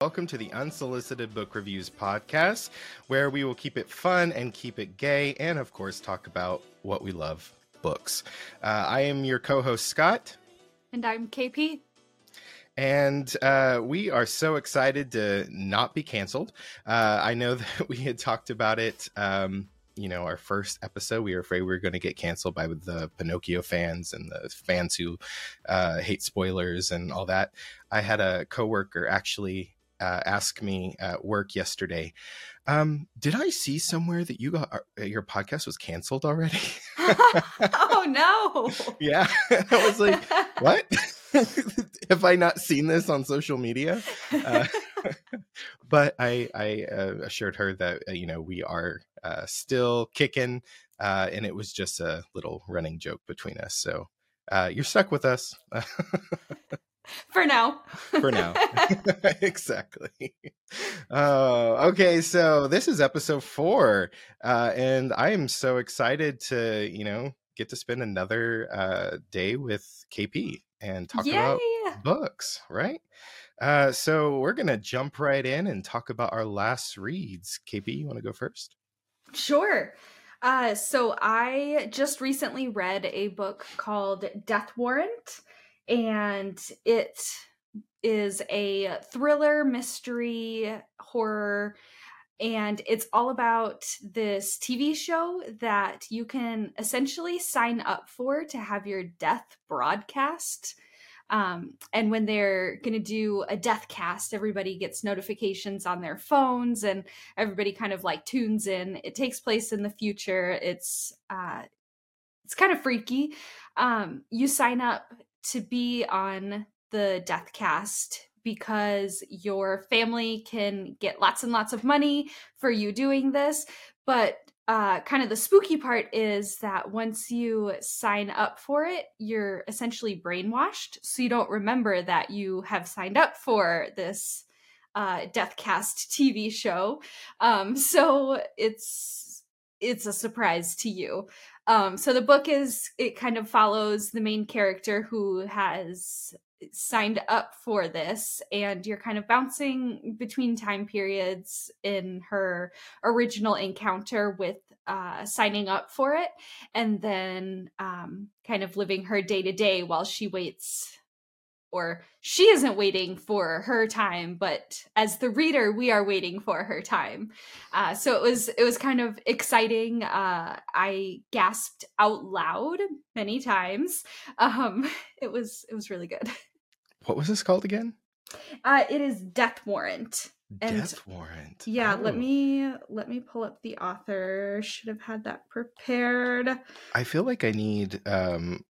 Welcome to the Unsolicited Book Reviews podcast, where we will keep it fun and keep it gay, and of course, talk about what we love books. Uh, I am your co host, Scott. And I'm KP. And uh, we are so excited to not be canceled. Uh, I know that we had talked about it. Um, you know, our first episode, we were afraid we were going to get canceled by the Pinocchio fans and the fans who uh, hate spoilers and all that. I had a coworker actually uh, ask me at work yesterday, um, "Did I see somewhere that you got uh, your podcast was canceled already?" oh no! yeah, I was like, "What? Have I not seen this on social media?" Uh, but I, I uh, assured her that uh, you know we are uh, still kicking, and it was just a little running joke between us. So you're stuck with us. For now. For now. exactly. Oh, okay, so this is episode four. Uh, and I am so excited to, you know, get to spend another uh, day with KP and talk Yay! about books, right? Uh, so we're going to jump right in and talk about our last reads. KP, you want to go first? Sure. Uh, so I just recently read a book called Death Warrant and it is a thriller, mystery, horror, and it's all about this TV show that you can essentially sign up for to have your death broadcast. Um, and when they're going to do a death cast, everybody gets notifications on their phones and everybody kind of like tunes in. It takes place in the future. It's, uh, it's kind of freaky. Um, you sign up to be on the death cast because your family can get lots and lots of money for you doing this but uh, kind of the spooky part is that once you sign up for it, you're essentially brainwashed. So you don't remember that you have signed up for this uh, Deathcast TV show. Um, so it's it's a surprise to you. Um, so the book is it kind of follows the main character who has signed up for this and you're kind of bouncing between time periods in her original encounter with uh, signing up for it and then um, kind of living her day to day while she waits or she isn't waiting for her time but as the reader we are waiting for her time. Uh, so it was it was kind of exciting. Uh, i gasped out loud many times. Um, it was it was really good. What was this called again? Uh, it is death warrant. And death warrant. yeah oh. let me let me pull up the author. Should have had that prepared. I feel like i need um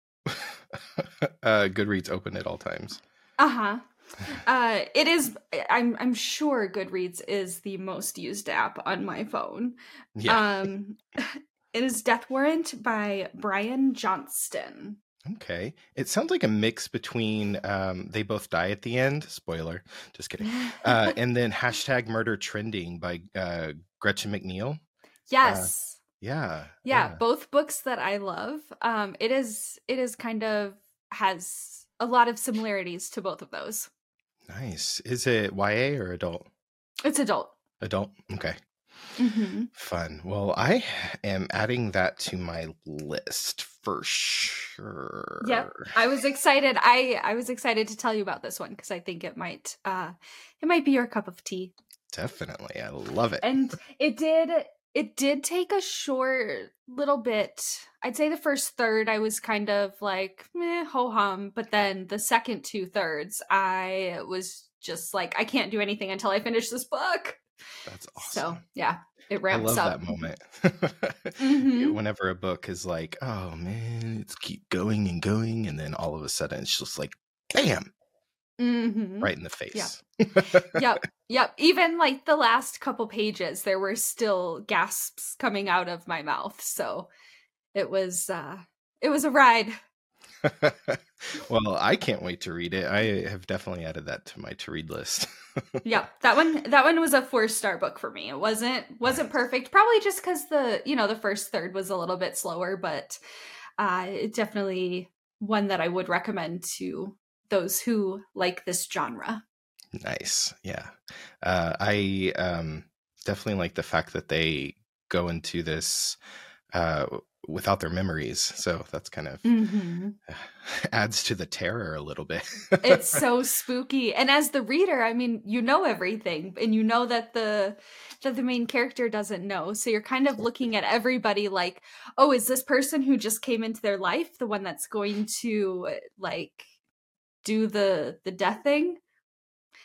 uh, Goodreads open at all times. Uh-huh. Uh it is I'm I'm sure Goodreads is the most used app on my phone. Yeah. Um it is Death Warrant by Bryan Johnston. Okay. It sounds like a mix between um, They Both Die at the End, spoiler, just kidding, uh, and then hashtag Murder Trending by uh, Gretchen McNeil. Uh, yes. Yeah, yeah. Yeah, both books that I love. Um it is it is kind of has a lot of similarities to both of those. Nice. Is it YA or adult? It's adult. Adult. Okay. Mm-hmm. Fun. Well, I am adding that to my list for sure. Yep. I was excited. I I was excited to tell you about this one because I think it might uh it might be your cup of tea. Definitely. I love it. And it did it did take a short little bit. I'd say the first third I was kind of like meh, ho hum, but then the second two thirds I was just like I can't do anything until I finish this book. That's awesome. So yeah, it ramps I love up. that moment. mm-hmm. Whenever a book is like, oh man, it's keep going and going, and then all of a sudden it's just like, bam, mm-hmm. right in the face. Yeah. yep. Yep. Even like the last couple pages, there were still gasps coming out of my mouth. So it was uh it was a ride. well, I can't wait to read it. I have definitely added that to my to read list. yeah, that one that one was a four star book for me. It wasn't wasn't perfect, probably just because the you know the first third was a little bit slower, but uh, it definitely one that I would recommend to those who like this genre. Nice. Yeah. Uh, I um, definitely like the fact that they go into this uh, without their memories. So that's kind of Mm-hmm. adds to the terror a little bit. It's so spooky. And as the reader, I mean, you know everything and you know that the that the main character doesn't know. So you're kind of looking at everybody like, "Oh, is this person who just came into their life the one that's going to like do the the death thing?"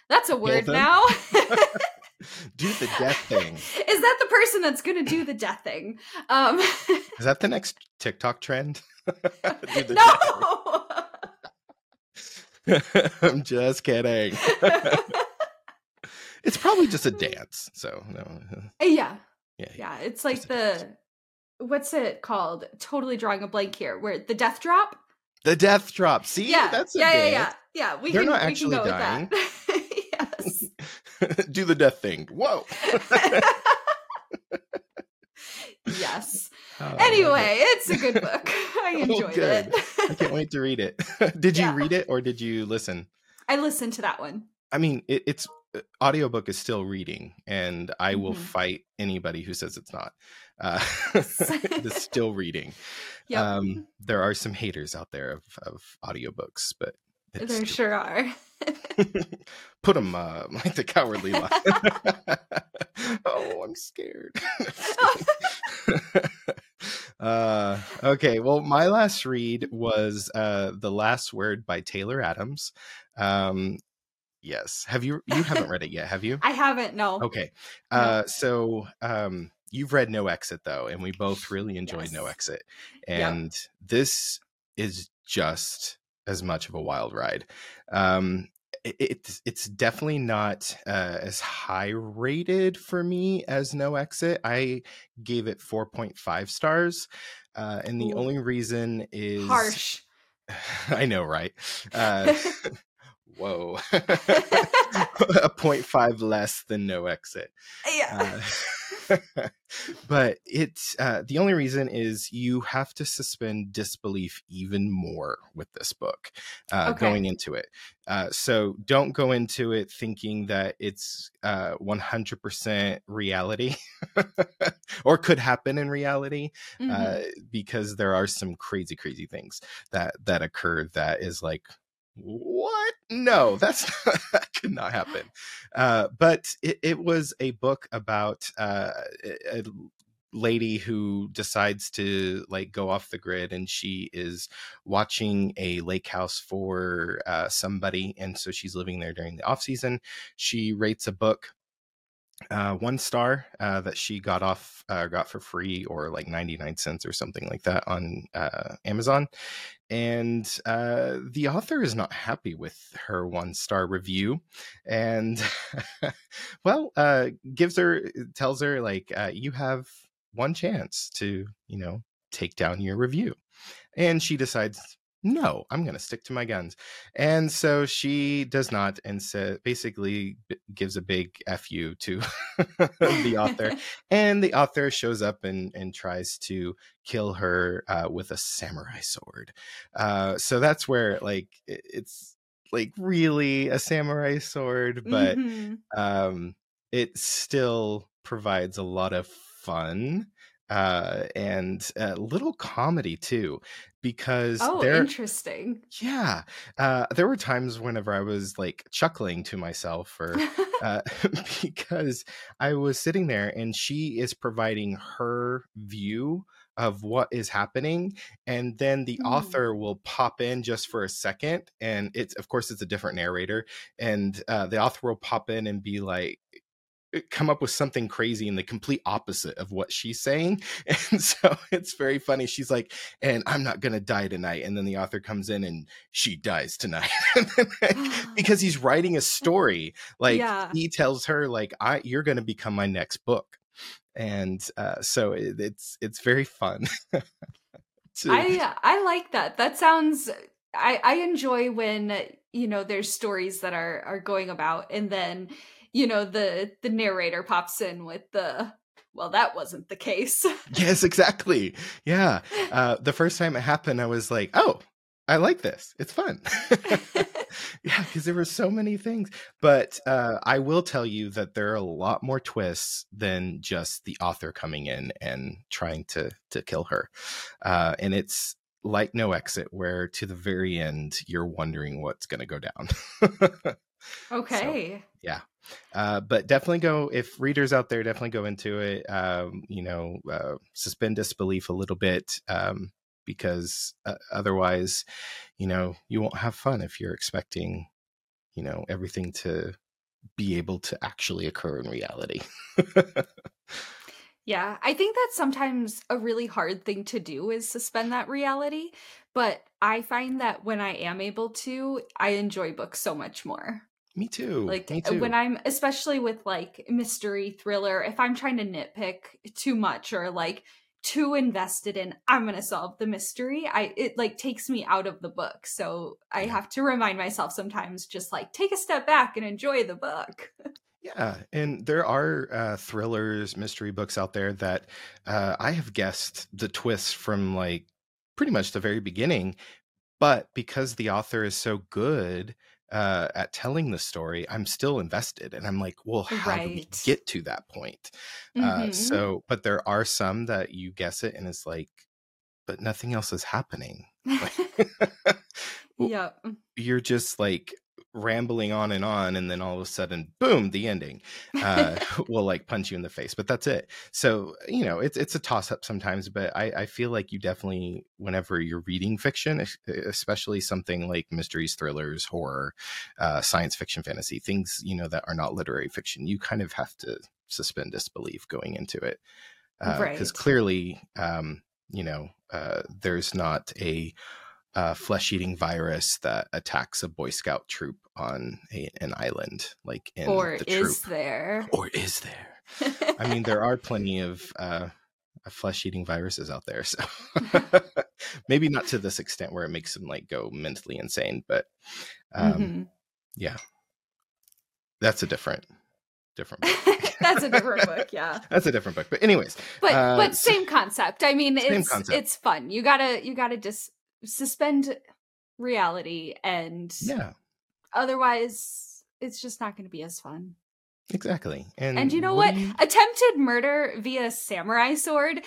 That's a word now. Do the death thing. Is that the person that's going to do the death thing? Um Is that the next TikTok trend? No. I'm just kidding. it's probably just a dance. So no. yeah. Yeah. Yeah, it's like the what's it called? Totally drawing a blank here. Where the death drop? The death drop. See, yeah, that's a yeah, yeah, yeah, yeah. We They're can, not we actually can go dying. with that. yes. Do the death thing. Whoa. yes. Oh, love Anyway, it's a good book. I Oh, enjoyed good. it. I can't wait to read it. did you Yeah. read it or did you listen? I listened to that one. I mean, it, it's uh, audiobook is still reading, and I will Mhm. fight anybody who says it's not. Uh, it's still reading. Yep. Um, there are some haters out there of, of audiobooks, but it's there still- sure are. put them uh, like the cowardly lion. oh, I'm scared. uh, okay, well, my last read was uh, "The Last Word" by Taylor Adams. Um, yes, have you? You haven't read it yet, have you? I haven't, no. Okay, No. uh, so um, you've read No Exit though, and we both really enjoyed No Yes. Exit, Yep. and this is just as much of a wild ride. Um, it, it's it's definitely not uh, as high rated for me as No Exit. I gave it four point five stars, uh, and the Ooh. only reason is Harsh. I know, right? Uh, whoa, a point five less than No Exit. yeah. Uh, but it's uh, the only reason is you have to suspend disbelief even more with this book uh, Okay. going into it. Uh, so don't go into it thinking that it's uh, 100% reality or could happen in reality Mhm. uh, because there are some crazy, crazy things that that occur that is like, what? No, that's that could not happen. Uh, but it, it was a book about uh, a lady who decides to like go off the grid and she is watching a lake house for uh, somebody and so she's living there during the off season she rates a book uh, one star uh, that she got off uh, got for free or like 99 cents or something like that on uh, amazon. And uh, the author is not happy with her one star review and well uh, gives her tells her like uh, you have one chance to you know take down your review. And she decides no i'm going to stick to my guns. And so she does not and so basically gives a big fu to the author. And the author shows up and and tries to kill her uh, with a samurai sword. Uh, so that's where like it- it's like really a samurai sword but Mhm. um, it still provides a lot of fun uh, and a little comedy too because Oh, there interesting. yeah uh, there were times whenever i was like chuckling to myself or uh, because I was sitting there and she is providing her view of what is happening and then the Mm. author will pop in just for a second and it's of course it's a different narrator and uh, the author will pop in and be like come up with something crazy in the complete opposite of what she's saying. And so it's very funny. She's like and i'm not gonna die tonight. And then the author comes in and she dies tonight. And because he's writing a story like Yeah. he tells her like i you're going to become my next book. And uh so it, it's it's very fun to- I I like that. That sounds I I enjoy when you know there's stories that are are going about and then you know the the narrator pops in with the well that wasn't the case. yes exactly yeah uh the first time it happened i was like oh I like this. It's fun. yeah, because there were so many things. But uh, I will tell you that there are a lot more twists than just the author coming in and trying to to kill her. Uh, and it's like No Exit, where to the very end you're wondering what's going to go down. okay. So, yeah. Uh, but definitely go if readers out there definitely go into it. Um, you know, uh, suspend disbelief a little bit. Um, because uh, otherwise, you know, you won't have fun if you're expecting, you know, everything to be able to actually occur in reality. yeah, I think that's sometimes a really hard thing to do is suspend that reality, but I find that when I am able to, I enjoy books so much more. Me too. Like Me uh, too. when I'm especially with like mystery thriller, if I'm trying to nitpick too much or like too invested in i'm going to solve the mystery i it like takes me out of the book so i have to remind myself sometimes just like take a step back and enjoy the book yeah and there are uh, thrillers mystery books out there that uh, i have guessed the twists from like pretty much the very beginning but because the author is so good uh, at telling the story, I'm still invested, and I'm like, well, how right. do we get to that point? Uh, mm-hmm. So, but there are some that you guess it, and it's like, but nothing else is happening. yep. You're just like rambling on and on and then all of a sudden boom the ending uh will like punch you in the face but that's it so you know it's it's a toss up sometimes but i i feel like you definitely whenever you're reading fiction especially something like mysteries thrillers horror uh science fiction fantasy things you know that are not literary fiction you kind of have to suspend disbelief going into it because uh, right. clearly um you know uh there's not a uh, flesh-eating virus that attacks a Boy Scout troop on a, an island, like in or the is there? Or is there? I mean, there are plenty of uh, flesh-eating viruses out there, so maybe not to this extent where it makes them like go mentally insane, but um, mm-hmm. yeah, that's a different different that's a different book yeah that's a different book but anyways but uh, but same concept i mean it's concept. it's fun you gotta you gotta just suspend reality and yeah. otherwise it's just not going to be as fun. Exactly and, and you know what, what? You... attempted murder via samurai sword?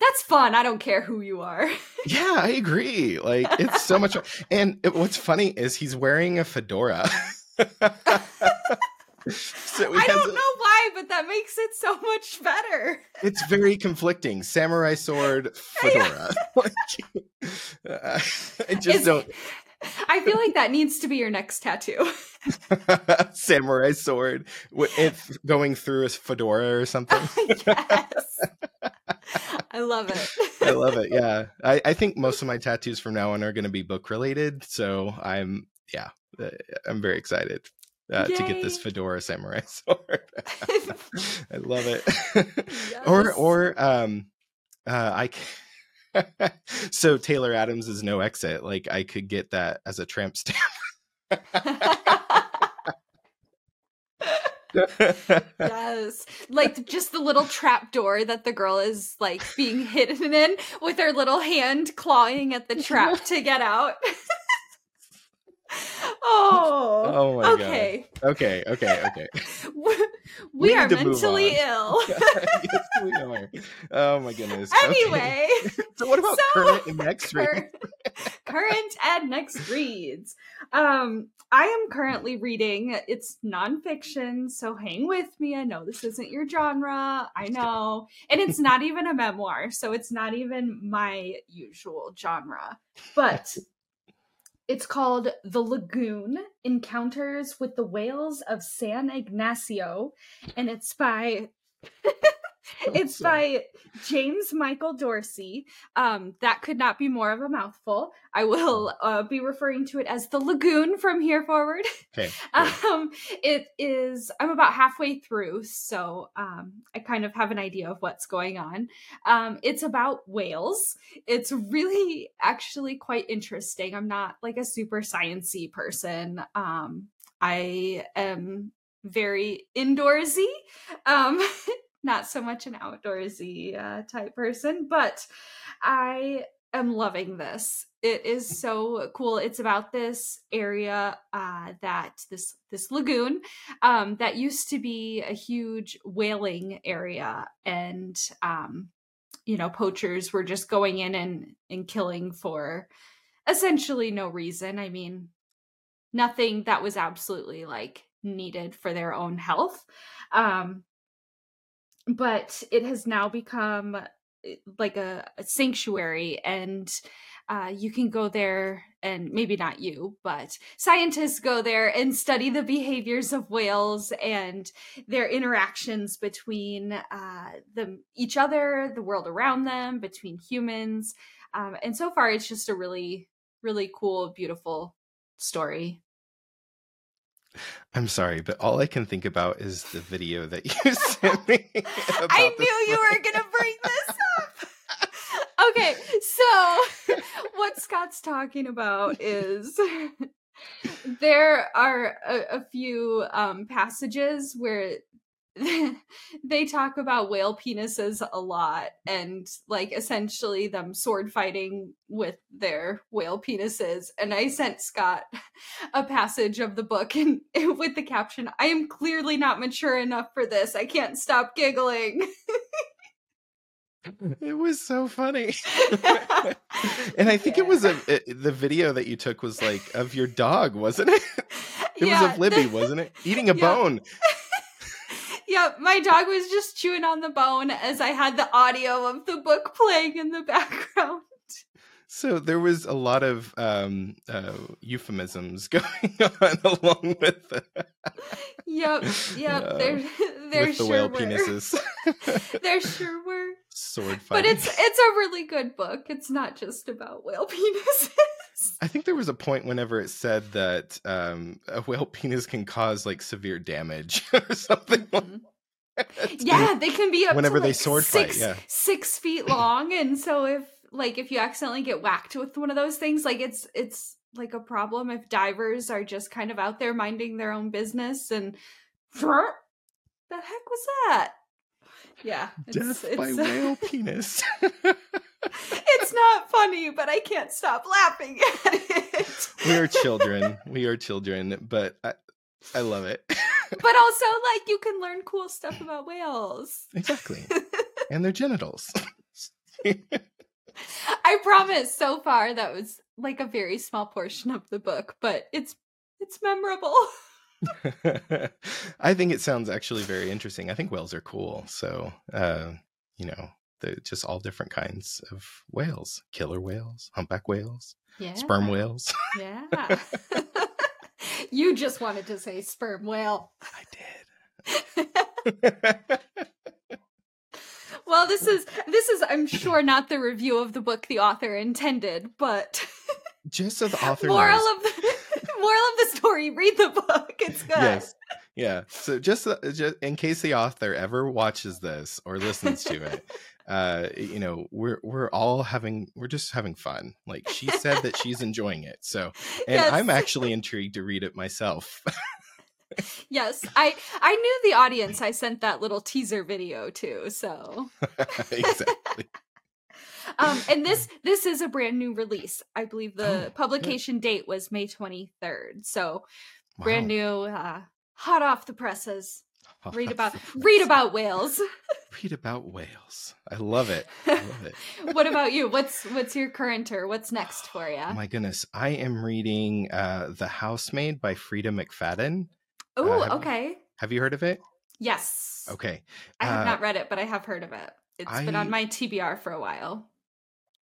That's fun i don't care who you are. Yeah i agree like it's so much fun. and it, what's funny is he's wearing a fedora so I don't know why, but that makes it so much better. it's very conflicting. Samurai sword, fedora. uh, I just it's, don't. I feel like that needs to be your next tattoo. Samurai sword, if going through a fedora or something. yes. I love it. I love it. Yeah, I, I think most of my tattoos from now on are going to be book related. So I'm yeah, uh, I'm very excited uh, to get this fedora samurai sword. I love it. Yes. or or um, uh, I. Can... so Taylor Adams is no exit. Like I could get that as a tramp stamp. yes. Like just the little trap door that the girl is like being hidden in with her little hand clawing at the trap to get out. Oh. Oh my okay. god. Okay. Okay. Okay. we, we are mentally ill. yes, we are. Oh my goodness. Anyway. Okay. so what about so, current and next reads? current and next reads. Um, I am currently reading. It's nonfiction, so hang with me. I know this isn't your genre. I know, and it's not even a memoir, so it's not even my usual genre. But it's called The Lagoon Encounters with the Whales of San Ignacio, and it's by it's by James Michael Dorsey. Um, that could not be more of a mouthful. I will uh, be referring to it as the lagoon from here forward. Okay. um, it is. I'm about halfway through, so um, I kind of have an idea of what's going on. Um, it's about whales. It's really actually quite interesting. I'm not like a super sciency person. Um, I am very indoorsy. Um, not so much an outdoorsy uh, type person, but I am loving this. It is so cool. It's about this area uh, that this this lagoon um, that used to be a huge whaling area, and um, you know poachers were just going in and and killing for essentially no reason. I mean, nothing that was absolutely like needed for their own health. Um, but it has now become eh, like a, a sanctuary and uh, you can go there and maybe not you but scientists go there and study the behaviors of whales and their interactions between uh, them each other the world around them between humans um, and so far it's just a really really cool beautiful story I'm sorry, but all I can think about is the video that you sent me. I knew you were going to bring this up. okay, so what Scott's talking about is there are a, a few um, passages where they talk about whale penises a lot and like essentially them sword fighting with their whale penises and i sent scott a passage of the book and with the caption i am clearly not mature enough for this. I can't stop giggling. It was so funny. And i think yeah. it was a it, the video that you took was like of your dog wasn't it? It yeah, was of libby the, wasn't it? Eating a yeah. bone yeah, my dog was just chewing on the bone as I had the audio of the book playing in the background. So there was a lot of um, uh, euphemisms going on along with. The... yep, yep. Uh, there, there with sure the whale were. penises. there sure were. Sword fighting. But it's it's a really good book. It's not just about whale penises. I think there was a point whenever it said that um, a whale penis can cause like severe damage or something. Mm-hmm. yeah, they can be up whenever to, like, they sword six, fight. Yeah, six feet long, and so if like if you accidentally get whacked with one of those things, like it's it's like a problem if divers are just kind of out there minding their own business and the heck was that? Yeah, death it's, by it's, whale penis. It's not funny, but I can't stop laughing at it. we are children. We are children, but I, I love it. but also, like, you can learn cool stuff about whales. Exactly. and their genitals. I promise so far that was like a very small portion of the book, but it's it's memorable. I think it sounds actually very interesting. I think whales are cool. So, uh, you know, the just all different kinds of whales killer whales humpback whales yeah. sperm whales. Yeah. You just wanted to say sperm whale. I did. Well this is this is i'm sure not the review of the book the author intended but just so the author moral knows. of the moral of the story read the book. It's good. Yes yeah. So just, uh, just in case the author ever watches this or listens to it uh you know we're we're all having we're just having fun like she said that she's enjoying it so and yes. i'm actually intrigued to read it myself yes i i knew the audience i sent that little teaser video to so exactly um and this this is a brand new release i believe the oh, publication good. date was may 23rd so wow. brand new uh hot off the presses read about read about whales. Read about whales. I love it. I love it. What about you? What's what's your current or what's next for you oh my goodness. I am reading uh the housemaid by Freida mcfadden. Oh uh, okay. have you heard of it? Yes. Okay. I have uh, not read it but i have heard of it. It's I, been on my tbr for a while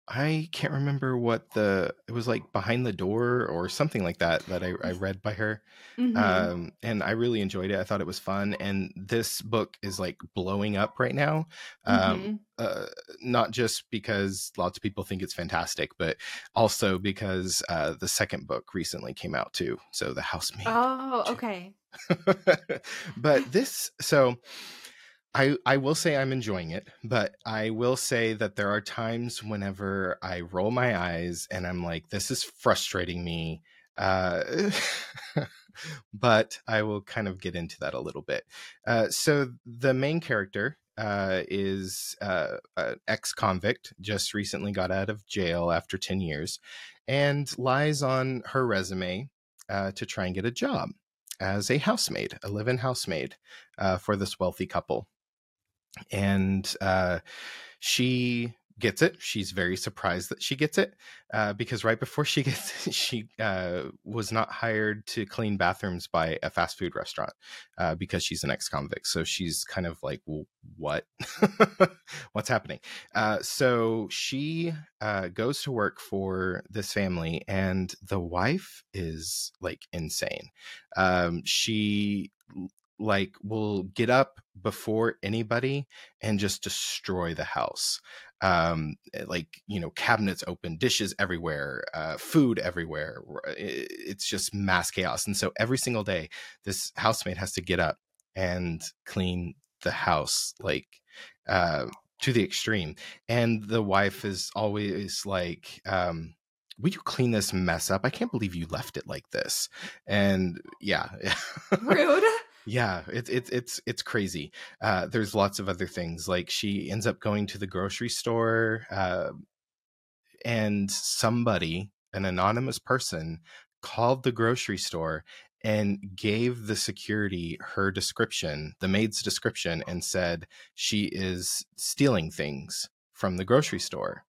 I can't remember what the it was like behind the door or something like that that I, I read by her, mm-hmm. um, and I really enjoyed it. I thought it was fun, and this book is like blowing up right now. Um, mm-hmm. uh, not just because lots of people think it's fantastic, but also because uh, the second book recently came out too. So the housemaid. Oh, okay. but this so I I will say I'm enjoying it, but I will say that there are times whenever I roll my eyes and I'm like, this is frustrating me. Uh, but I will kind of get into that a little bit. Uh, so the main character uh, is uh, an ex convict, just recently got out of jail after 10 years, and lies on her resume uh, to try and get a job as a housemaid, a live in housemaid uh, for this wealthy couple. And uh, she gets it. She's very surprised that she gets it uh, because right before she gets it, she uh, was not hired to clean bathrooms by a fast food restaurant uh, because she's an ex-convict. So she's kind of like, well, what? What's happening? Uh, so she uh, goes to work for this family, and the wife is like insane. Um, she like will get up before anybody and just destroy the house um eh, like you know cabinets open dishes everywhere uh food everywhere it's just mass chaos and so every single day this housemaid has to get up and clean the house like uh to the extreme and the wife is always like um will you clean this mess up? I can't believe you left it like this. And yeah. Rude. Yeah, it's it's it's it's crazy. Uh, there's lots of other things like she ends up going to the grocery store, uh, and somebody, an anonymous person, called the grocery store and gave the security her description, the maid's description, and said she is stealing things from the grocery store.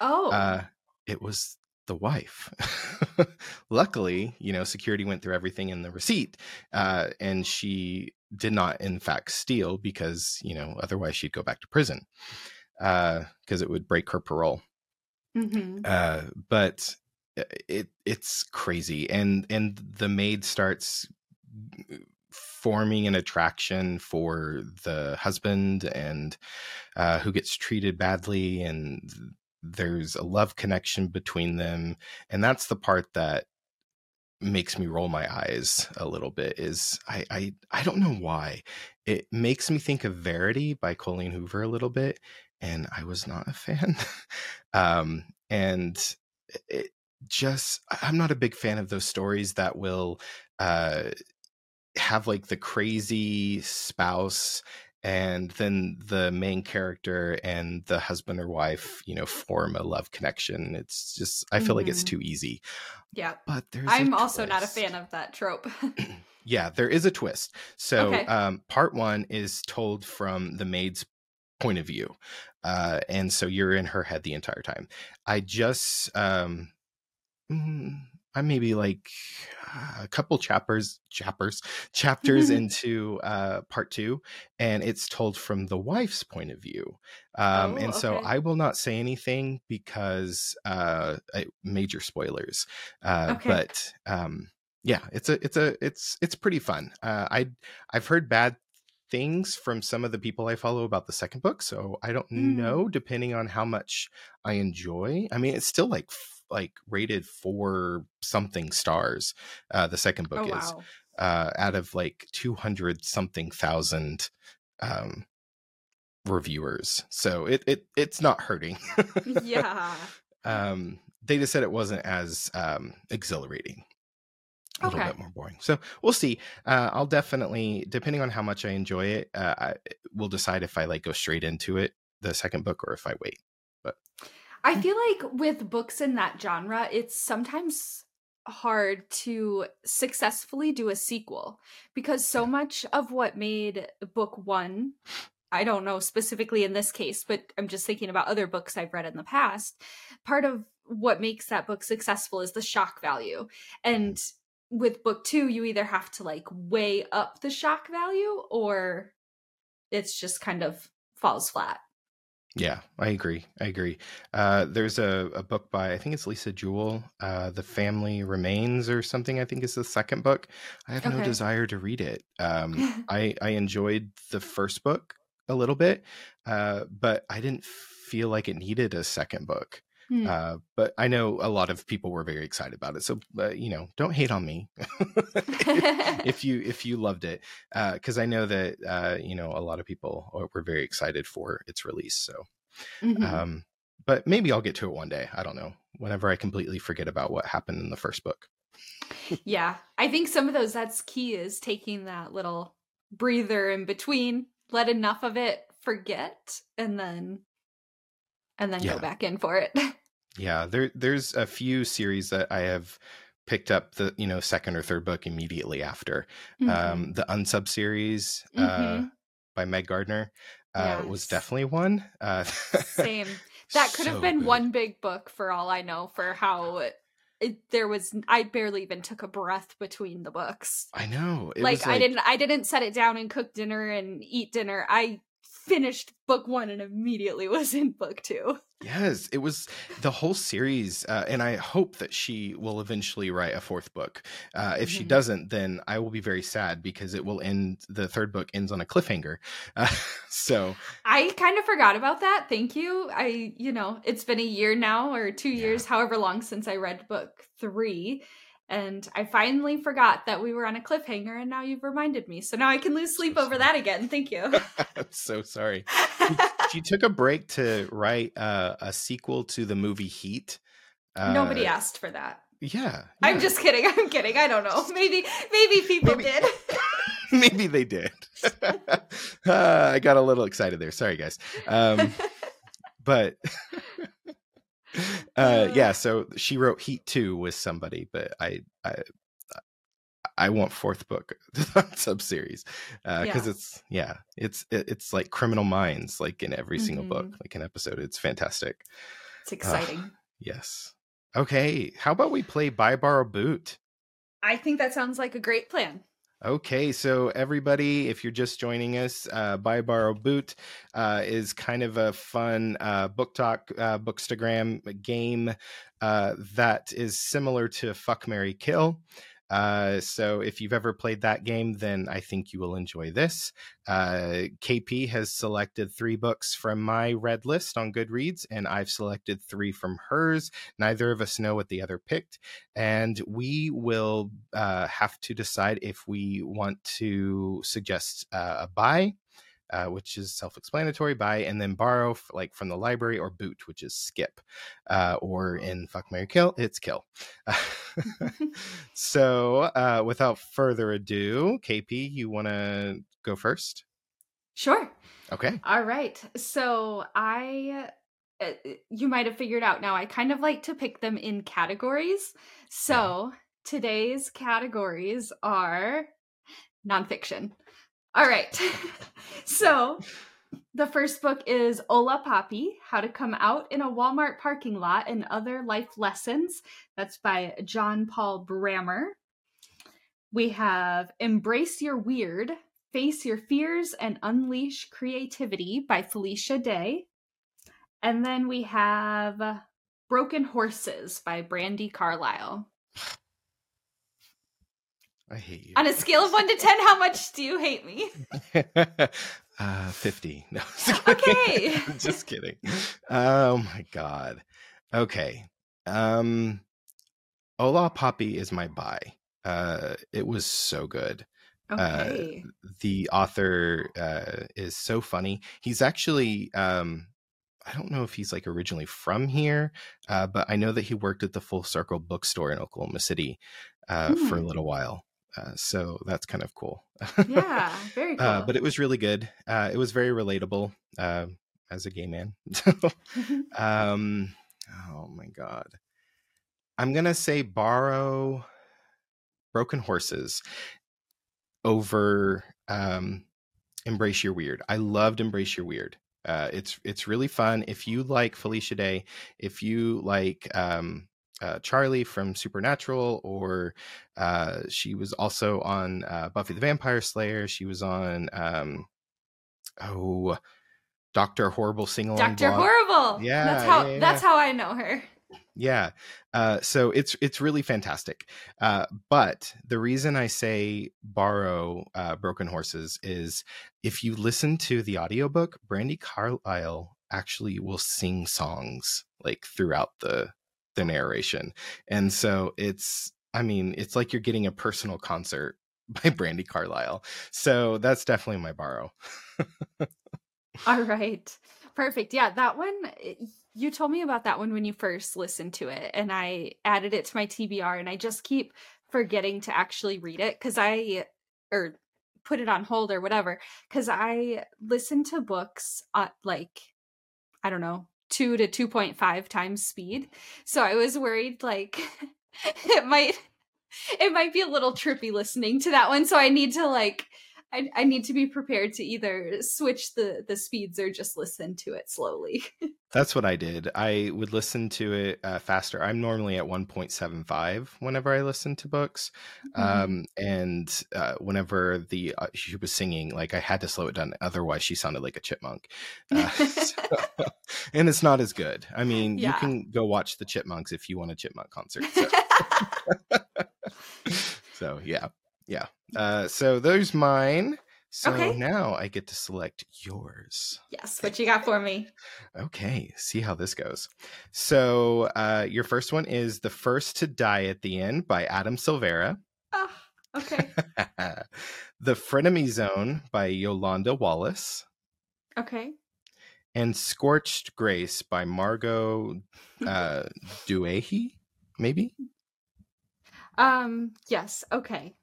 Oh, uh, it was the wife. Luckily, you know, security went through everything in the receipt, uh, and she did not, in fact, steal because you know otherwise she'd go back to prison because uh, it would break her parole. Mm-hmm. Uh, but uh, it it's crazy, and and the maid starts forming an attraction for the husband and uh, who gets treated badly and there's a love connection between them and that's the part that makes me roll my eyes a little bit is I, I I don't know why. It makes me think of Verity by Colleen Hoover a little bit, and I was not a fan. um, and it just I'm not a big fan of those stories that will uh have like the crazy spouse and then the main character and the husband or wife you know form a love connection it's just i feel mm-hmm. like it's mm-hmm. too easy yeah but there's i'm also not a fan of that trope yeah there is a twist so okay. um, part one is told from the maid's point of view uh, and so you're in her head the entire time i just um, mm, I'm maybe like uh, a couple chapters, chapters, chapters into uh, part two, and it's told from the wife's point of view. Um, oh, and so I will not say anything because uh, major spoilers. Uh, okay. But um, yeah, it's a, it's a, it's, it's pretty fun. Uh, I, I've heard bad things from some of the people I follow about the second book, so I don't mm. know. Depending on how much I enjoy, I mean, it's still like like rated four something stars. Uh, the second book oh, is wow. uh, out of like two hundred something thousand um, reviewers. So it it it's not hurting. yeah. Um, they just said it wasn't as um, exhilarating. A okay. little bit more boring. So we'll see. Uh, I'll definitely, depending on how much I enjoy it, uh, I will decide if I like go straight into it, the second book, or if I wait. But I feel like with books in that genre, it's sometimes hard to successfully do a sequel because so much of what made book one I don't know specifically in this case, but I'm just thinking about other books I've read in the past. Part of what makes that book successful is the shock value. Mm-hmm. And with book two, you either have to like weigh up the shock value or it's just kind of falls flat. Yeah, I agree. I agree. Uh, there's a, a book by I think it's Lisa Jewell, uh, "The Family Remains" or something. I think is the second book. I have okay. no desire to read it. Um, I I enjoyed the first book a little bit, uh, but I didn't feel like it needed a second book. Hmm. Uh, but I know a lot of people were very excited about it. So uh, you know, don't hate on me if, if, you if you loved it, because uh, I know that uh, you know a lot of people were very excited for its release. So, mm-hmm. um, but maybe I'll get to it one day. I don't know. Whenever I completely forget about what happened in the first book. yeah, I think some of those that's key is taking that little breather in between, let enough of it forget and then and then Yeah. go back in for it. Yeah, there there's a few series that I have picked up the you know second or third book immediately after. Mm-hmm. Um, the Unsub series uh, Mhm. by Meg Gardiner uh, was definitely one. Uh, Same. That could have been good. one big book for all I know for how it, there was I barely even took a breath between the books. I know. It like, was I didn't I didn't set it down and cook dinner and eat dinner. I finished book 1 and immediately was in book 2. Yes, it was the whole series, uh, and I hope that she will eventually write a fourth book. Uh, if she Mhm. doesn't, then I will be very sad because it will end. The third book ends on a cliffhanger. Uh, so I kind of forgot about that. Thank you. I, you know, it's been a year now or 2 Yeah. years however long since I read book 3 and I finally forgot that we were on a cliffhanger and now you've reminded me. So now I can lose sleep over sorry. that again. Thank you. I'm so sorry. She took a break to write uh, a sequel to the movie Heat. Uh, Nobody asked for that. Yeah, I'm just kidding. I'm kidding. I don't know. Maybe maybe people Maybe- did. Maybe they did. uh, I got a little excited there. Sorry, guys. Um, but uh, yeah, so she wrote Heat Two with somebody, but I I I want fourth book sub series because Yeah. it's yeah it's it, it's like Criminal Minds like in every single book Mhm. like an episode. It's fantastic. It's exciting. Yes. Okay. How about we play Buy Borrow Boot? I think that sounds like a great plan. Okay, so everybody, if you're just joining us, uh, Buy Borrow Boot uh, is kind of a fun uh, book talk, uh, bookstagram game uh, that is similar to Fuck Marry Kill. Uh, so if you've ever played that game, then I think you will enjoy this. Uh, KP has selected three books from my red list on Goodreads, and I've selected three from hers. Neither of us know what the other picked and we will uh, have to decide if we want to suggest uh, a buy, uh, which is self-explanatory, buy, and then borrow, f- like from the library, or boot, which is skip, uh, or in Fuck Marry Kill, it's kill. so, uh, without further ado, KP, you want to go first? Sure. Okay. All right. So I uh, you might have figured out now I kind of like to pick them in categories. So today's categories are nonfiction. All right. so the first book is Hola Papi How to Come Out in a Walmart Parking Lot and Other Life Lessons. That's by John Paul Brammer. We have Embrace Your Weird Face Your Fears and Unleash Creativity by Felicia Day. And then we have Broken Horses by Brandi Carlile. I hate you. On a scale of 1 to 10, how much do you hate me? uh 50 no Okay. just kidding oh my god okay um hola papi is my buy uh it was so good Okay. the author uh is so funny he's actually um I don't know if he's like originally from here, uh, but I know that he worked at the Full Circle bookstore in Oklahoma City uh, for a Hmm. little while. Uh, so that's kind of cool. yeah, very cool. Uh, but it was really good. Uh, it was very relatable as a gay man. um, oh my god, I'm gonna say borrow broken horses over um, embrace your weird. I loved embrace your weird. Uh, it's it's really fun. If you like Felicia Day, if you like um, uh, Charlie from Supernatural, or uh, she was also on uh, Buffy the Vampire Slayer. She was on um, oh Doctor Horrible sing along. Dr. Horrible. Yeah, That's how yeah, yeah. that's how I know her. Yeah. Uh, so it's it's really fantastic. Uh, but the reason I say borrow uh, Broken Horses is if you listen to the audiobook, Brandi Carlile actually will sing songs like throughout the the narration. And so it's I mean, it's like you're getting a personal concert by Brandi Carlile. So that's definitely my borrow. All right. Perfect. Yeah, that one eh, you told me about that one when you first listened to it and I added it to my TBR and I just keep forgetting to actually read it cuz I or put it on hold or whatever because I listen to books at like I don't know two to two point five times speed. So I was worried like it might it might be a little trippy listening to that one. So I need to like I, I need to be prepared to either switch the the speeds or just listen to it slowly. That's what I did. I would listen to it uh, faster. I'm normally at 1.75 whenever I listen to books, mm-hmm. um, and uh, whenever the uh, she was singing, like I had to slow it down. Otherwise, she sounded like a chipmunk, uh, so, and it's not as good. I mean, yeah. you can go watch the Chipmunks if you want a chipmunk concert. So, so yeah, yeah. Uh, so those mine. So okay. now I get to select yours. Yes. What you got for me? Okay. See how this goes. So uh, your first one is The First to Die at the End by Adam Silvera. Oh, okay. the Frenemy Zone by Yolanda Wallace. Okay. And Scorched Grace by Margot uh, Douaihy, maybe? Um, yes. Okay.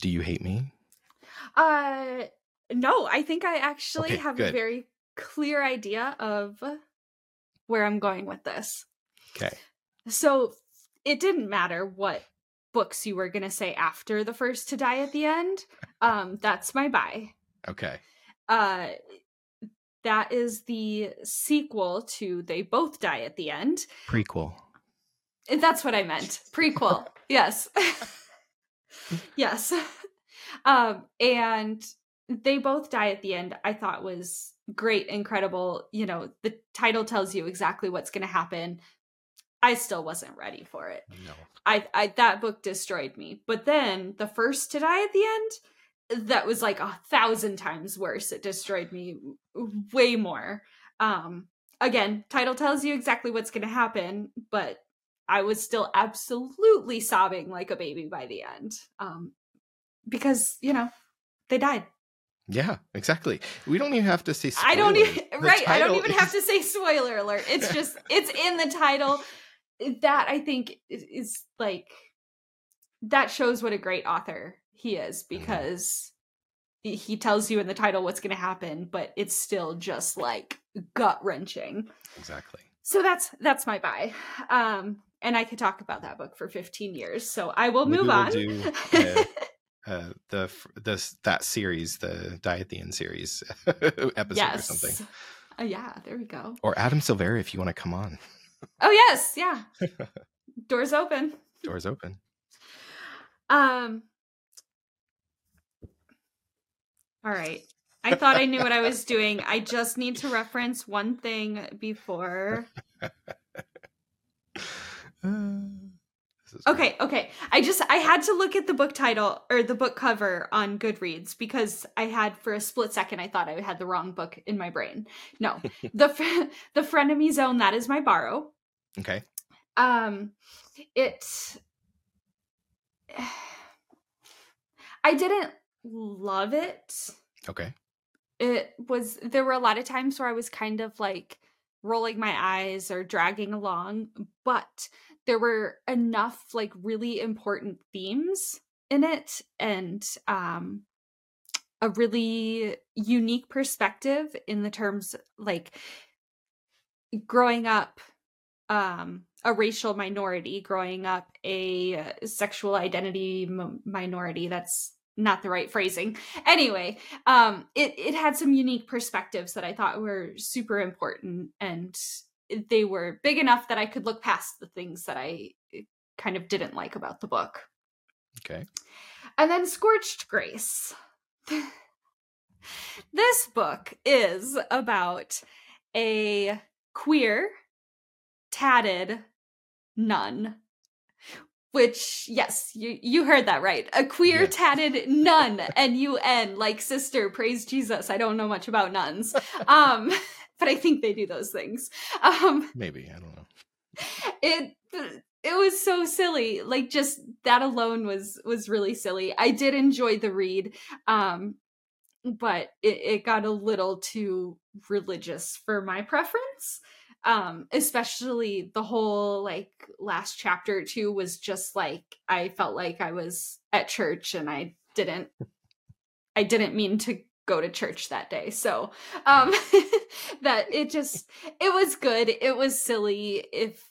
Do you hate me? Uh no, I think I actually okay, have good. a very clear idea of where I'm going with this. Okay. So it didn't matter what books you were going to say after the first to die at the end. Um that's my buy. Okay. Uh that is the sequel to They Both Die at the End. Prequel. That's what I meant. Prequel. yes. yes. Um, and they both die at the end. I thought was great, incredible. You know, the title tells you exactly what's going to happen. I still wasn't ready for it. No. I, I that book destroyed me. But then the first to die at the end, that was like a thousand times worse. It destroyed me way more. Um, again, title tells you exactly what's going to happen, but I was still absolutely sobbing like a baby by the end. Um, because, you know, they died. Yeah, exactly. We don't even have to say I don't even right, I don't even is... have to say spoiler alert. It's just it's in the title. That I think is, is like that shows what a great author he is mm-hmm. because mm-hmm. he tells you in the title what's going to happen, but it's still just like gut wrenching. Exactly. So that's that's my buy. Um and I could talk about that book for 15 years. So I will Maybe move we'll on. Do, uh, uh, the this that series, the Die at the End series episode yes. or something. Uh, yeah, there we go. Or Adam Silvera, if you want to come on. Oh yes, yeah. Doors open. Doors open. Um. All right. I thought I knew what I was doing. I just need to reference one thing before. Okay, okay. I just I had to look at the book title or the book cover on Goodreads because I had for a split second I thought I had the wrong book in my brain. No, the the frenemy zone that is my borrow. Okay. Um, it. I didn't love it. Okay. It was there were a lot of times where I was kind of like rolling my eyes or dragging along, but there were enough like really important themes in it and um a really unique perspective in the terms like growing up um a racial minority growing up a sexual identity m- minority that's not the right phrasing. Anyway um it it had some unique perspectives that i thought were super important and they were big enough that I could look past the things that I eh, kind of didn't like about the book. Okay. And then Scorched Grace. this book is about a queer, tatted nun. Which, yes, you, you heard that right. A queer, yes. tatted nun, N U N, like sister, praise Jesus. I don't know much about nuns. Um, but I think they do those things. Um, Maybe I don't know. It it was so silly. Like just that alone was was really silly. I did enjoy the read, um, but it, it got a little too religious for my preference. Um, especially the whole like last chapter too was just like I felt like I was at church and I didn't I didn't mean to go to church that day. So, um that it just it was good. It was silly if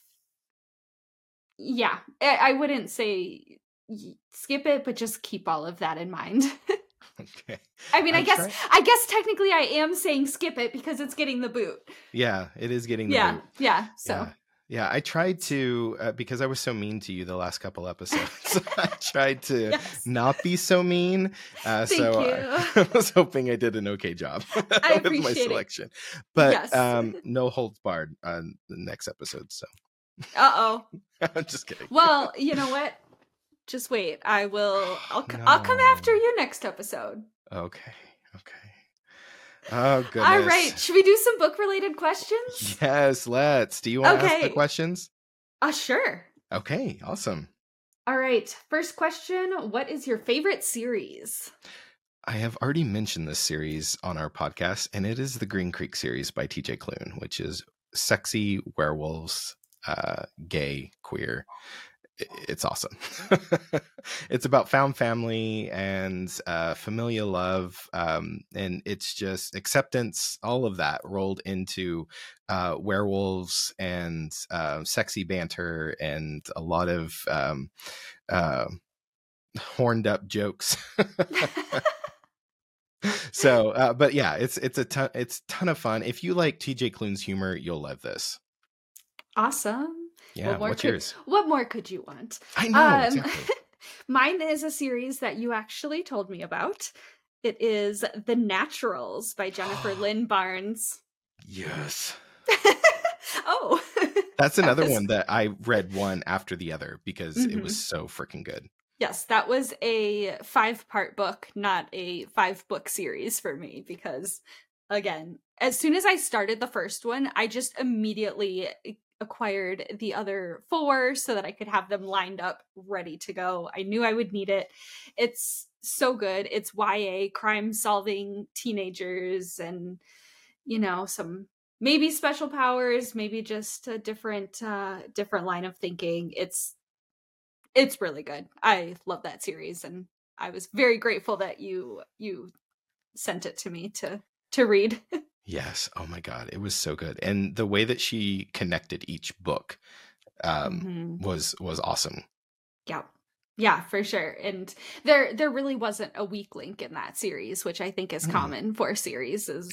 yeah, I, I wouldn't say skip it, but just keep all of that in mind. okay. I mean, I, I guess try- I guess technically I am saying skip it because it's getting the boot. Yeah, it is getting the Yeah, boot. yeah. So Yeah. Yeah, I tried to uh, because I was so mean to you the last couple episodes. I tried to yes. not be so mean. Uh, so. I, I was hoping I did an okay job with my appreciate it. selection. But Yes. um, no holds barred on the next episode. So Uh oh. I'm just kidding. Well, you know what? Just wait. I will. I'll. c will come after you next episode. Okay. Okay. Oh goodness. All right. Should we do some book related questions? Yes, let's. Do you want to ask the questions? Uh, sure. Okay, awesome. All right. First question What is your favorite series? I have already mentioned this series on our podcast, and it is the Green Creek series by TJ Klune, which is sexy werewolves, uh, gay, queer. It's awesome. it's about found family and uh, familial love, um, and it's just acceptance, all of that rolled into uh, werewolves and uh, sexy banter and a lot of um, uh, horned up jokes. so uh, but yeah it's it's a ton it's ton of fun if you like tj klune's humor you'll love this awesome. Yeah what more what's could, yours What more could you want? i know Um, exactly. mine is a series that you actually told me about. It is The Naturals by Jennifer Lynn Barnes. yes oh. that's That another was- one that i read one after the other because it Mhm. was so freaking good Yes, that was a five part book, not a five book series for me because, again, as soon as I started the first one, I just immediately acquired the other four so that I could have them lined up ready to go. I knew I would need it. It's so good. It's YA crime solving teenagers and, you know, some maybe special powers maybe just a different uh different line of thinking it's it's really good. I love that series and I was very grateful that you you sent it to me to to read. yes oh my god it was so good and the way that she connected each book um Mhm. was was awesome Yeah. Yeah, for sure. And there there really wasn't a weak link in that series, which I think is Mm. common for series is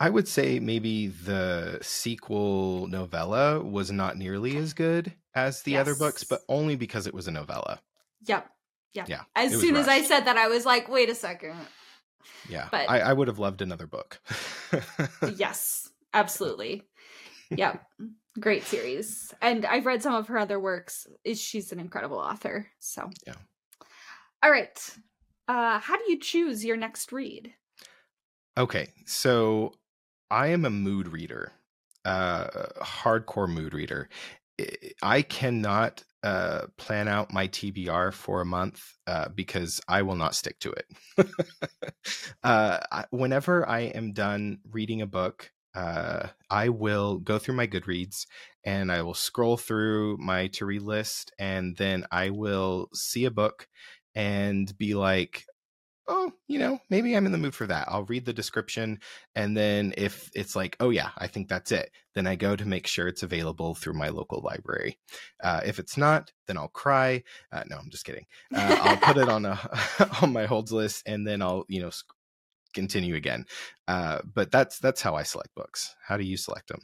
I- would say maybe the sequel novella was not nearly as good as the other books, but only because it was a novella. yep. Yep. Yeah, As soon as I said that I was like, wait a second. Yeah, But- I, I would have loved another book. yes, absolutely. Yep. Great series. And I've read some of her other works. She's an incredible author. So Yeah. All right. Uh how do you choose your next read? okay, so I am a mood reader, uh, hardcore mood reader. I cannot uh, plan out my TBR for a month uh, because I will not stick to it. uh, whenever I am done reading a book, uh, I will go through my Goodreads and I will scroll through my to read list, and then I will see a book and be like, oh, you know, maybe I'm in the mood for that. I'll read the description. And then if it's like, oh, yeah, I think that's it, then I go to make sure it's available through my local library. Uh, if it's not, then I'll cry. Uh, no, I'm just kidding. Uh, I'll put it on a on my holds list, and then I'll you know continue again. Uh, but that's that's how I select books. How do you select them?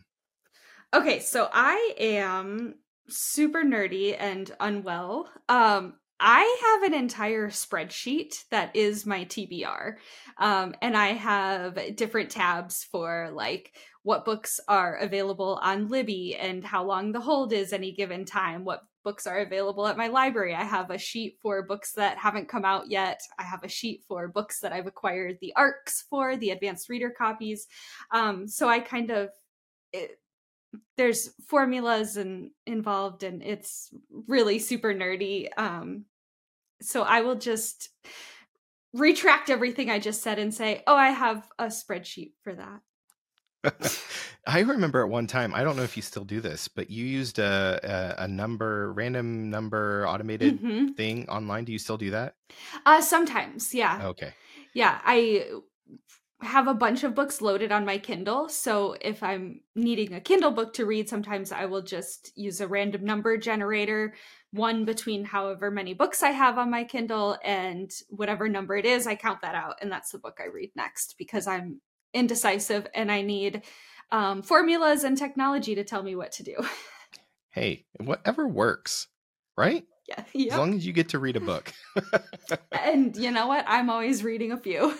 Okay, so I am super nerdy and unwell. Um I have an entire spreadsheet that is my TBR. Um and I have different tabs for like what books are available on Libby and how long the hold is any given time, what books are available at my library. I have a sheet for books that haven't come out yet. I have a sheet for books that I've acquired the ARCs for, the advanced reader copies. Um so I kind of it, there's formulas and involved and it's really super nerdy um so i will just retract everything i just said and say oh i have a spreadsheet for that I remember at one time, I don't know if you still do this, but you used a a, a number, random number automated Mhm. thing online. Do you still do that? uh sometimes yeah Okay. Yeah, I have a bunch of books loaded on my Kindle. So if I'm needing a Kindle book to read, sometimes I will just use a random number generator, one between however many books I have on my Kindle and whatever number it is, I count that out. And that's the book I read next because I'm indecisive and I need um, formulas and technology to tell me what to do. hey, whatever works, right? Yeah. Yep. As long as you get to read a book. and you know what? I'm always reading a few.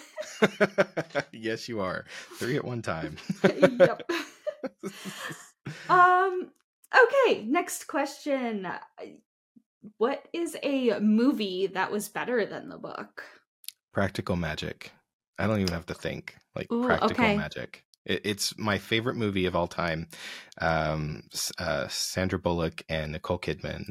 yes, you are. Three at one time. yep. um okay, next question. What is a movie that was better than the book? Practical Magic. I don't even have to think. Like Ooh, Practical okay. Magic. It, it's my favorite movie of all time. Um, uh, Sandra Bullock and Nicole Kidman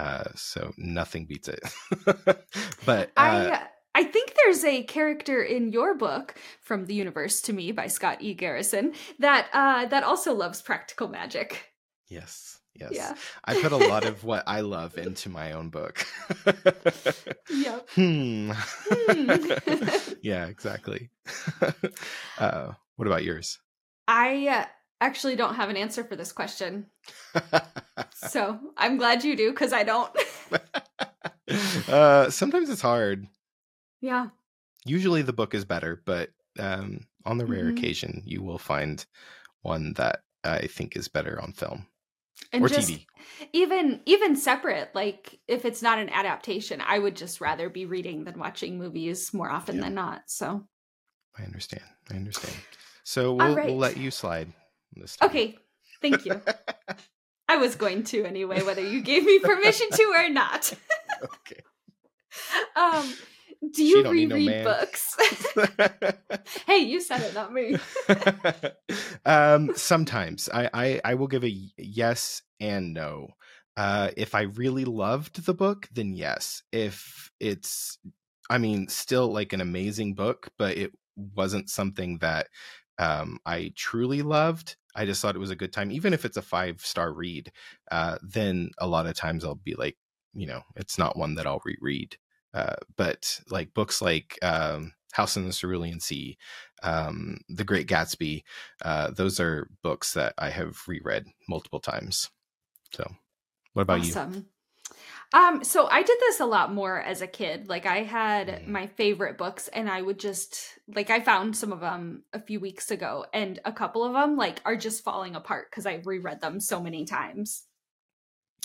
uh, so nothing beats it. but uh, I I think there's a character in your book from the universe to me by Scott E. Garrison that uh, that also loves practical magic. Yes. Yes. Yeah. I put a lot of what I love into my own book. yep. Hmm. hmm. yeah, exactly. Uh, what about yours? I uh, actually don't have an answer for this question. so I'm glad you do because I don't. uh, sometimes it's hard. Yeah. Usually the book is better, but um, on the rare mm-hmm. occasion, you will find one that I think is better on film and or just TV. Even even separate, like if it's not an adaptation, I would just rather be reading than watching movies more often yeah. than not. So I understand. I understand. So we'll, right. we'll let you slide this time. Okay, thank you. I was going to anyway, whether you gave me permission to or not. okay. Um, do you reread no books? hey, you said it, not me. um, sometimes I, I I will give a yes and no. Uh, if I really loved the book, then yes. If it's, I mean, still like an amazing book, but it wasn't something that um, I truly loved. I just thought it was a good time, even if it's a five star read. Uh, then a lot of times I'll be like, you know, it's not one that I'll reread. Uh, but like books like um, House in the Cerulean Sea, um, The Great Gatsby, uh, those are books that I have reread multiple times. So, what about awesome. you? Um, so I did this a lot more as a kid. Like I had mm. my favorite books and I would just like I found some of them a few weeks ago and a couple of them like are just falling apart cuz I reread them so many times.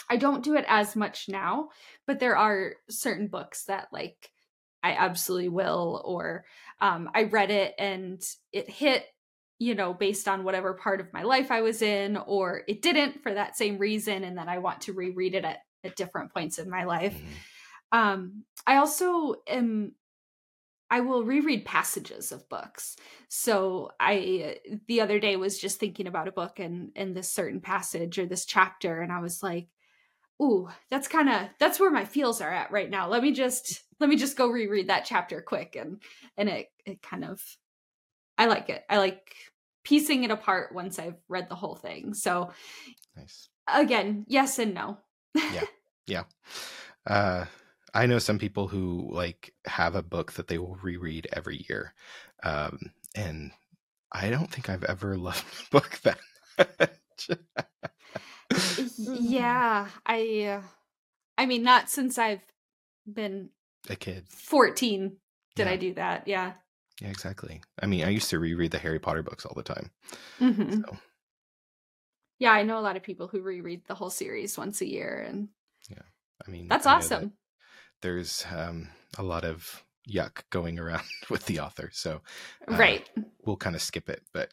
I don't do it as much now, but there are certain books that like I absolutely will or um I read it and it hit you know, based on whatever part of my life I was in, or it didn't for that same reason, and then I want to reread it at at different points in my life. Mm-hmm. Um, I also am I will reread passages of books. So I the other day was just thinking about a book and and this certain passage or this chapter and I was like, "Ooh, that's kind of that's where my feels are at right now. Let me just let me just go reread that chapter quick." And and it it kind of I like it. I like piecing it apart once I've read the whole thing. So Nice. Again, yes and no. Yeah. Yeah. Uh, I know some people who like have a book that they will reread every year. Um, and I don't think I've ever loved a book that much. yeah, I uh, I mean not since I've been a kid. 14 did yeah. I do that. Yeah. Yeah, exactly. I mean, I used to reread the Harry Potter books all the time. Mm-hmm. So. Yeah, I know a lot of people who reread the whole series once a year and yeah. I mean, that's I awesome. That there's um, a lot of yuck going around with the author, so uh, right, we'll kind of skip it. But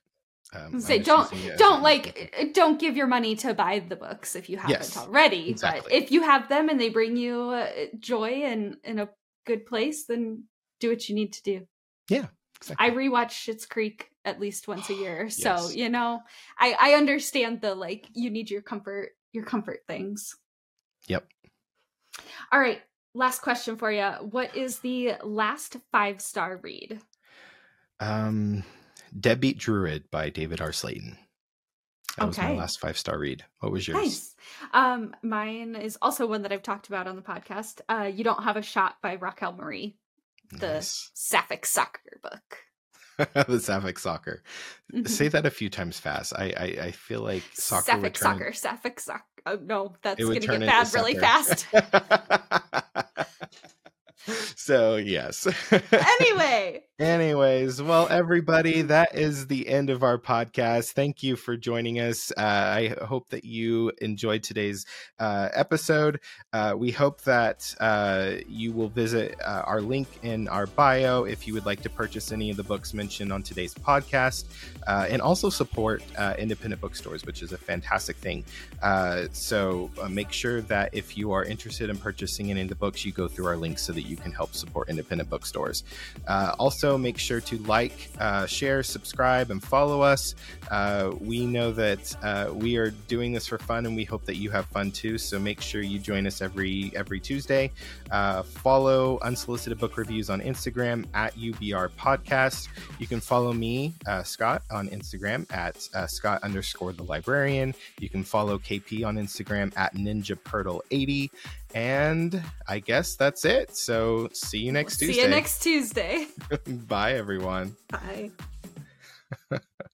um, say don't don't like uh, don't give your money to buy the books if you haven't yes, already. Exactly. But if you have them and they bring you uh, joy and in a good place, then do what you need to do. Yeah. I rewatch Schitt's Creek at least once a year, yes. so you know I I understand the like you need your comfort your comfort things. Yep. All right. Last question for you. What is the last five star read? Um, Deadbeat Druid by David R. Slayton. That okay. was my last five star read. What was yours? Nice. Um, mine is also one that I've talked about on the podcast. Uh, you don't have a shot by Raquel Marie. The nice. Sapphic Soccer book. the Sapphic Soccer. Mm-hmm. Say that a few times fast. I I, I feel like soccer. Sapphic Soccer. Sapphic Soccer. Oh no, that's gonna get bad really fast. so yes. anyway. Anyways, well, everybody, that is the end of our podcast. Thank you for joining us. Uh, I hope that you enjoyed today's uh, episode. Uh, we hope that uh, you will visit uh, our link in our bio if you would like to purchase any of the books mentioned on today's podcast, uh, and also support independent bookstores, which is a fantastic thing. so make sure that if you are interested in purchasing any of the books, you go through our link so that you can help support independent bookstores. also make sure to like, uh, share, subscribe, and follow us. Uh, we know that uh, we are doing this for fun, and we hope that you have fun too. So make sure you join us every every Tuesday. Uh, follow unsolicited book reviews on Instagram at UBR Podcast. You can follow me, uh, Scott, on Instagram at uh, Scott underscore the librarian. You can follow KP on Instagram at Ninja Purtle 80 and I guess that's it. So see you next Tuesday. See you next Tuesday. Bye, everyone. Bye.